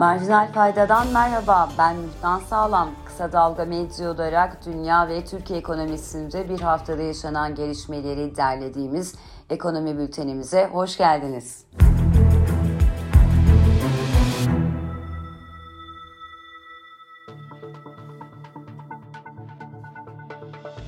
Marjinal Fayda'dan merhaba. Ben Müjdan Sağlam. Kısa Dalga Medya olarak dünya ve Türkiye ekonomisinde bir haftada yaşanan gelişmeleri derlediğimiz ekonomi bültenimize hoş geldiniz.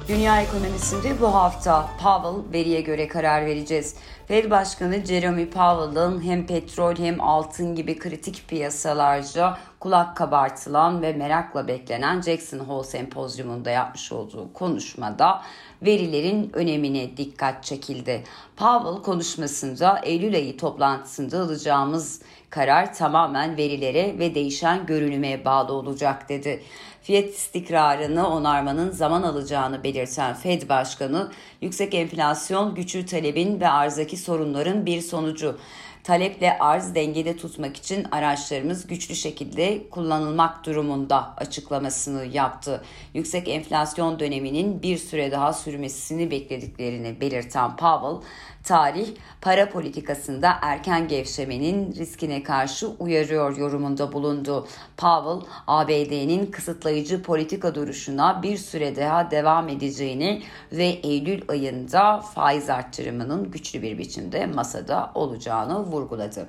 Dünya ekonomisinde bu hafta Powell veriye göre karar vereceğiz. Fed Başkanı Jeremy Powell'ın hem petrol hem altın gibi kritik piyasalarca kulak kabartılan ve merakla beklenen Jackson Hole Sempozyumunda yapmış olduğu konuşmada verilerin önemine dikkat çekildi. Powell konuşmasında Eylül ayı toplantısında alacağımız karar tamamen verilere ve değişen görünüme bağlı olacak dedi. Fiyat istikrarını onarmanın zaman alacağını belirten Fed Başkanı, yüksek enflasyon, güçlü talebin ve arzdaki sorunların bir sonucu taleple arz dengede tutmak için araçlarımız güçlü şekilde kullanılmak durumunda açıklamasını yaptı. Yüksek enflasyon döneminin bir süre daha sürmesini beklediklerini belirten Powell, tarih para politikasında erken gevşemenin riskine karşı uyarıyor yorumunda bulundu. Powell, ABD'nin kısıtlayıcı politika duruşuna bir süre daha devam edeceğini ve Eylül ayında faiz arttırımının güçlü bir biçimde masada olacağını vurguladı.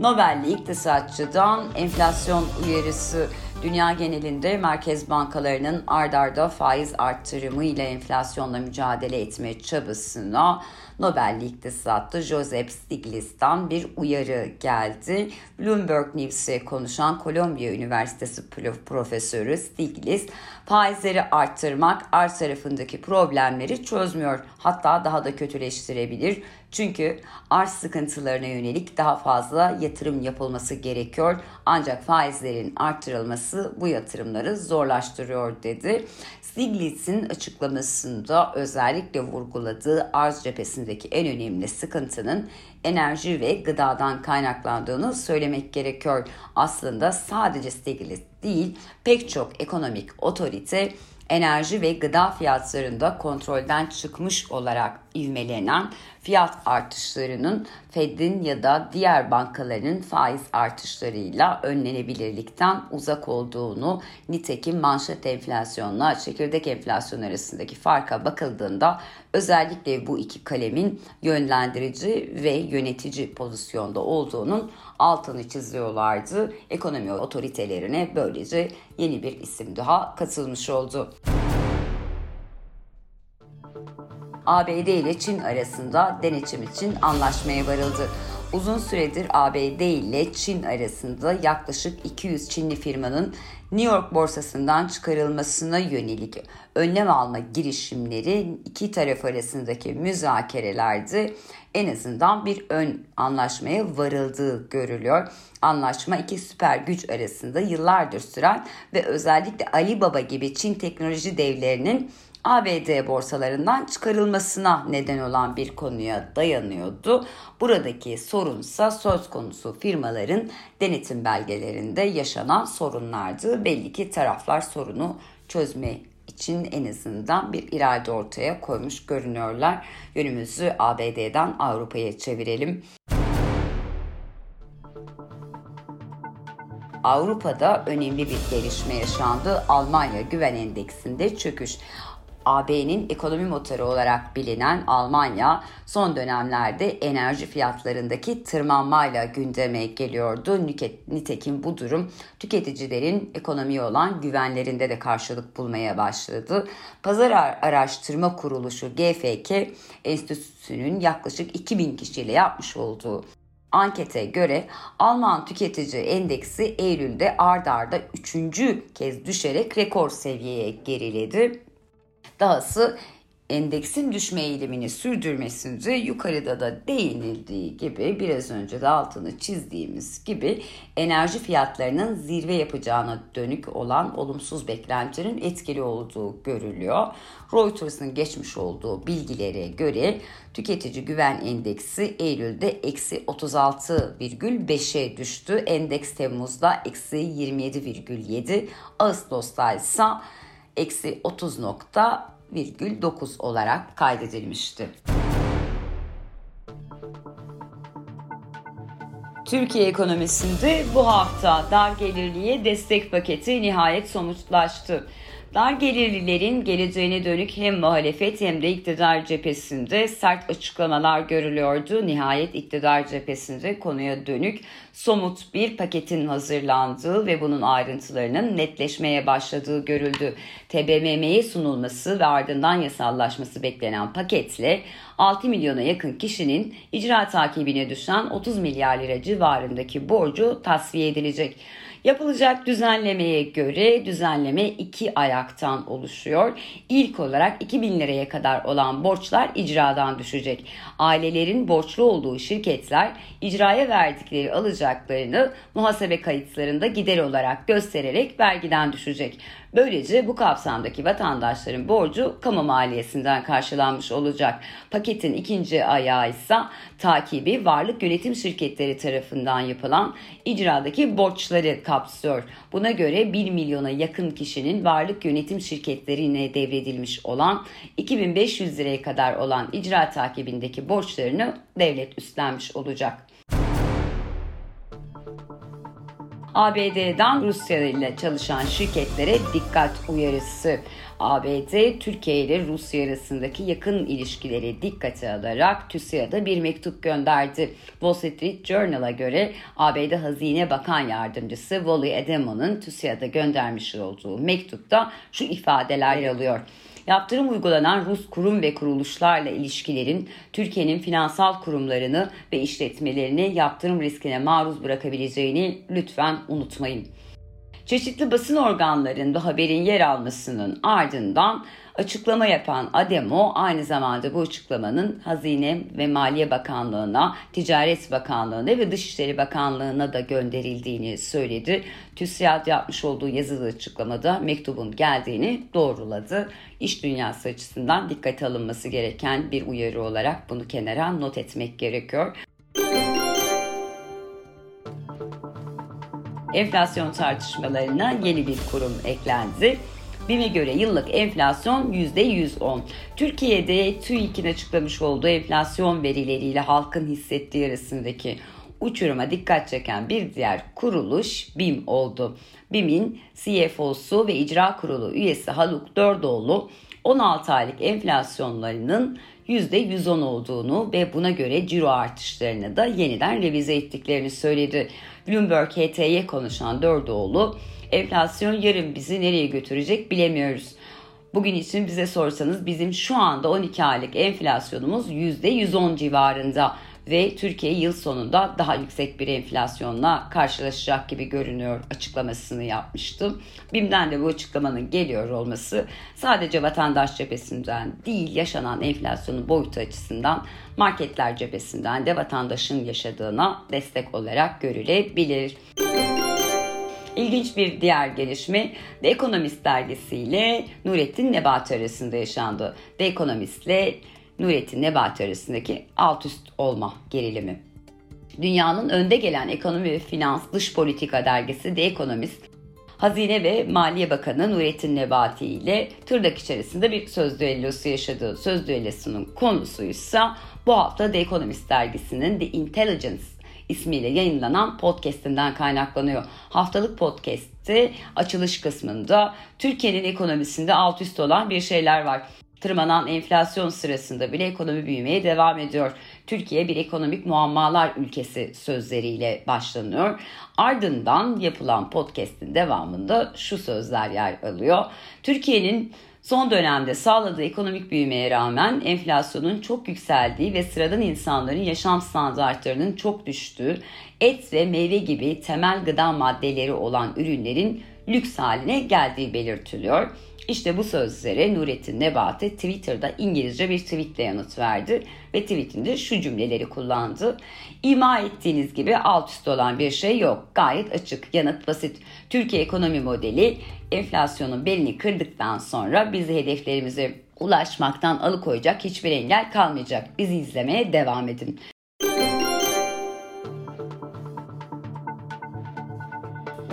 Nobel'li iktisatçıdan enflasyon uyarısı Dünya genelinde merkez bankalarının ardarda faiz arttırımı ile enflasyonla mücadele etme çabasına Nobel'li iktisatçı Joseph Stiglitz'ten bir uyarı geldi. Bloomberg News'e konuşan Kolombiya Üniversitesi profesörü Stiglitz, faizleri arttırmak arz tarafındaki problemleri çözmüyor. Hatta daha da kötüleştirebilir. Çünkü arz sıkıntılarına yönelik daha fazla yatırım yapılması gerekiyor. Ancak faizlerin arttırılması bu yatırımları zorlaştırıyor dedi. Stiglitz'in açıklamasında özellikle vurguladığı arz cephesindeki en önemli sıkıntının enerji ve gıdadan kaynaklandığını söylemek gerekiyor. Aslında sadece Stiglitz değil pek çok ekonomik otorite enerji ve gıda fiyatlarında kontrolden çıkmış olarak ivmelenen fiyat artışlarının Fed'in ya da diğer bankaların faiz artışlarıyla önlenebilirlikten uzak olduğunu nitekim manşet enflasyonla çekirdek enflasyon arasındaki farka bakıldığında özellikle bu iki kalemin yönlendirici ve yönetici pozisyonda olduğunun altını çiziyorlardı. Ekonomi otoritelerine böylece yeni bir isim daha katılmış oldu. ABD ile Çin arasında denetim için anlaşmaya varıldı. Uzun süredir ABD ile Çin arasında yaklaşık 200 Çinli firmanın New York borsasından çıkarılmasına yönelik önlem alma girişimleri iki taraf arasındaki müzakerelerde en azından bir ön anlaşmaya varıldığı görülüyor. Anlaşma iki süper güç arasında yıllardır süren ve özellikle Alibaba gibi Çin teknoloji devlerinin ABD borsalarından çıkarılmasına neden olan bir konuya dayanıyordu. Buradaki sorunsa söz konusu firmaların denetim belgelerinde yaşanan sorunlardı. Belli ki taraflar sorunu çözme için en azından bir irade ortaya koymuş görünüyorlar. Yönümüzü ABD'den Avrupa'ya çevirelim. Avrupa'da önemli bir gelişme yaşandı. Almanya Güven Endeksinde çöküş. AB'nin ekonomi motoru olarak bilinen Almanya son dönemlerde enerji fiyatlarındaki tırmanmayla gündeme geliyordu. Nitekim bu durum tüketicilerin ekonomiye olan güvenlerinde de karşılık bulmaya başladı. Pazar Araştırma Kuruluşu GFK Enstitüsü'nün yaklaşık 2000 kişiyle yapmış olduğu Ankete göre Alman tüketici endeksi Eylül'de ard arda 3. kez düşerek rekor seviyeye geriledi. Dahası endeksin düşme eğilimini sürdürmesinde yukarıda da değinildiği gibi biraz önce de altını çizdiğimiz gibi enerji fiyatlarının zirve yapacağına dönük olan olumsuz beklentilerin etkili olduğu görülüyor. Reuters'ın geçmiş olduğu bilgilere göre tüketici güven endeksi Eylül'de eksi 36,5'e düştü. Endeks Temmuz'da eksi 27,7, Ağustos'ta ise eksi 30.9 olarak kaydedilmişti. Türkiye ekonomisinde bu hafta dar gelirliye destek paketi nihayet somutlaştı. Dar gelirlilerin geleceğine dönük hem muhalefet hem de iktidar cephesinde sert açıklamalar görülüyordu. Nihayet iktidar cephesinde konuya dönük somut bir paketin hazırlandığı ve bunun ayrıntılarının netleşmeye başladığı görüldü. TBMM'ye sunulması ve ardından yasallaşması beklenen paketle 6 milyona yakın kişinin icra takibine düşen 30 milyar lira civarındaki borcu tasfiye edilecek. Yapılacak düzenlemeye göre düzenleme iki ayaktan oluşuyor. İlk olarak 2000 liraya kadar olan borçlar icradan düşecek. Ailelerin borçlu olduğu şirketler icraya verdikleri alacaklarını muhasebe kayıtlarında gider olarak göstererek vergiden düşecek. Böylece bu kapsamdaki vatandaşların borcu kamu maliyesinden karşılanmış olacak. Paketin ikinci ayağı ise takibi varlık yönetim şirketleri tarafından yapılan icradaki borçları kapsıyor. Buna göre 1 milyona yakın kişinin varlık yönetim şirketlerine devredilmiş olan 2500 liraya kadar olan icra takibindeki borçlarını devlet üstlenmiş olacak. ABD'den Rusya ile çalışan şirketlere dikkat uyarısı. ABD, Türkiye ile Rusya arasındaki yakın ilişkileri dikkate alarak TÜSİAD'a bir mektup gönderdi. Wall Street Journal'a göre ABD Hazine Bakan Yardımcısı Wally Edemon'un TÜSİAD'a göndermiş olduğu mektupta şu ifadeler yer alıyor. Yaptırım uygulanan Rus kurum ve kuruluşlarla ilişkilerin Türkiye'nin finansal kurumlarını ve işletmelerini yaptırım riskine maruz bırakabileceğini lütfen unutmayın. Çeşitli basın organlarında haberin yer almasının ardından açıklama yapan Ademo aynı zamanda bu açıklamanın Hazine ve Maliye Bakanlığı'na, Ticaret Bakanlığı'na ve Dışişleri Bakanlığı'na da gönderildiğini söyledi. TÜSİAD yapmış olduğu yazılı açıklamada mektubun geldiğini doğruladı. İş dünyası açısından dikkate alınması gereken bir uyarı olarak bunu kenara not etmek gerekiyor. Enflasyon tartışmalarına yeni bir kurum eklendi. BİM'e göre yıllık enflasyon %110. Türkiye'de TÜİK'in açıklamış olduğu enflasyon verileriyle halkın hissettiği arasındaki uçuruma dikkat çeken bir diğer kuruluş BİM oldu. BİM'in CFO'su ve icra kurulu üyesi Haluk Dördoğlu 16 aylık enflasyonlarının %110 olduğunu ve buna göre ciro artışlarını da yeniden revize ettiklerini söyledi. Bloomberg HT'ye konuşan Dördoğlu, enflasyon yarın bizi nereye götürecek bilemiyoruz. Bugün için bize sorsanız bizim şu anda 12 aylık enflasyonumuz %110 civarında ve Türkiye yıl sonunda daha yüksek bir enflasyonla karşılaşacak gibi görünüyor açıklamasını yapmıştım. BİM'den de bu açıklamanın geliyor olması sadece vatandaş cephesinden değil yaşanan enflasyonun boyutu açısından marketler cephesinden de vatandaşın yaşadığına destek olarak görülebilir. İlginç bir diğer gelişme The Economist dergisiyle Nurettin Nebati arasında yaşandı. The Economist ile Nurettin Nebati arasındaki alt üst olma gerilimi. Dünyanın önde gelen ekonomi ve finans dış politika dergisi The Economist, Hazine ve Maliye Bakanı Nurettin Nebati ile tırnak içerisinde bir söz düellosu yaşadığı söz düellosunun konusu ise bu hafta The Economist dergisinin The Intelligence ismiyle yayınlanan podcastinden kaynaklanıyor. Haftalık podcast'te açılış kısmında Türkiye'nin ekonomisinde alt üst olan bir şeyler var. Tırmanan enflasyon sırasında bile ekonomi büyümeye devam ediyor. Türkiye bir ekonomik muammalar ülkesi sözleriyle başlanıyor. Ardından yapılan podcast'in devamında şu sözler yer alıyor. Türkiye'nin Son dönemde sağladığı ekonomik büyümeye rağmen enflasyonun çok yükseldiği ve sıradan insanların yaşam standartlarının çok düştüğü, et ve meyve gibi temel gıda maddeleri olan ürünlerin lüks haline geldiği belirtiliyor. İşte bu sözlere Nurettin Nebati Twitter'da İngilizce bir tweetle yanıt verdi ve tweetinde şu cümleleri kullandı. İma ettiğiniz gibi alt üst olan bir şey yok. Gayet açık, yanıt basit. Türkiye ekonomi modeli enflasyonun belini kırdıktan sonra bizi hedeflerimize ulaşmaktan alıkoyacak hiçbir engel kalmayacak. Bizi izlemeye devam edin.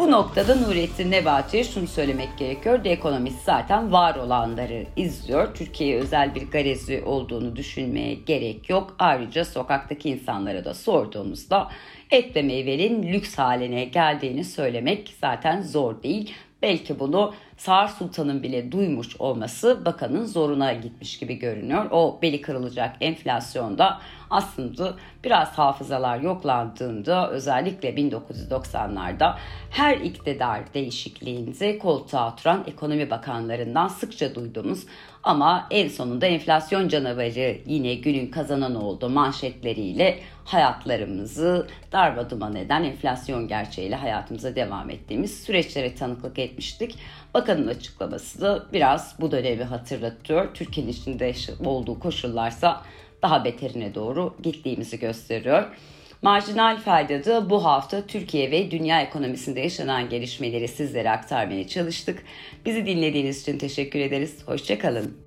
Bu noktada Nurettin Nebati'ye şunu söylemek gerekiyor. The Economist zaten var olanları izliyor. Türkiye'ye özel bir garezi olduğunu düşünmeye gerek yok. Ayrıca sokaktaki insanlara da sorduğumuzda et ve meyvenin lüks haline geldiğini söylemek zaten zor değil. Belki bunu Sağır Sultan'ın bile duymuş olması bakanın zoruna gitmiş gibi görünüyor. O beli kırılacak enflasyonda aslında biraz hafızalar yoklandığında özellikle 1990'larda her iktidar değişikliğinde koltuğa oturan ekonomi bakanlarından sıkça duyduğumuz ama en sonunda enflasyon canavarı yine günün kazanan oldu manşetleriyle hayatlarımızı darma duman eden enflasyon gerçeğiyle hayatımıza devam ettiğimiz süreçlere tanıklık etmiştik. Bakanın açıklaması da biraz bu dönemi hatırlatıyor. Türkiye'nin içinde olduğu koşullarsa daha beterine doğru gittiğimizi gösteriyor. Marjinal faydada bu hafta Türkiye ve dünya ekonomisinde yaşanan gelişmeleri sizlere aktarmaya çalıştık. Bizi dinlediğiniz için teşekkür ederiz. Hoşçakalın.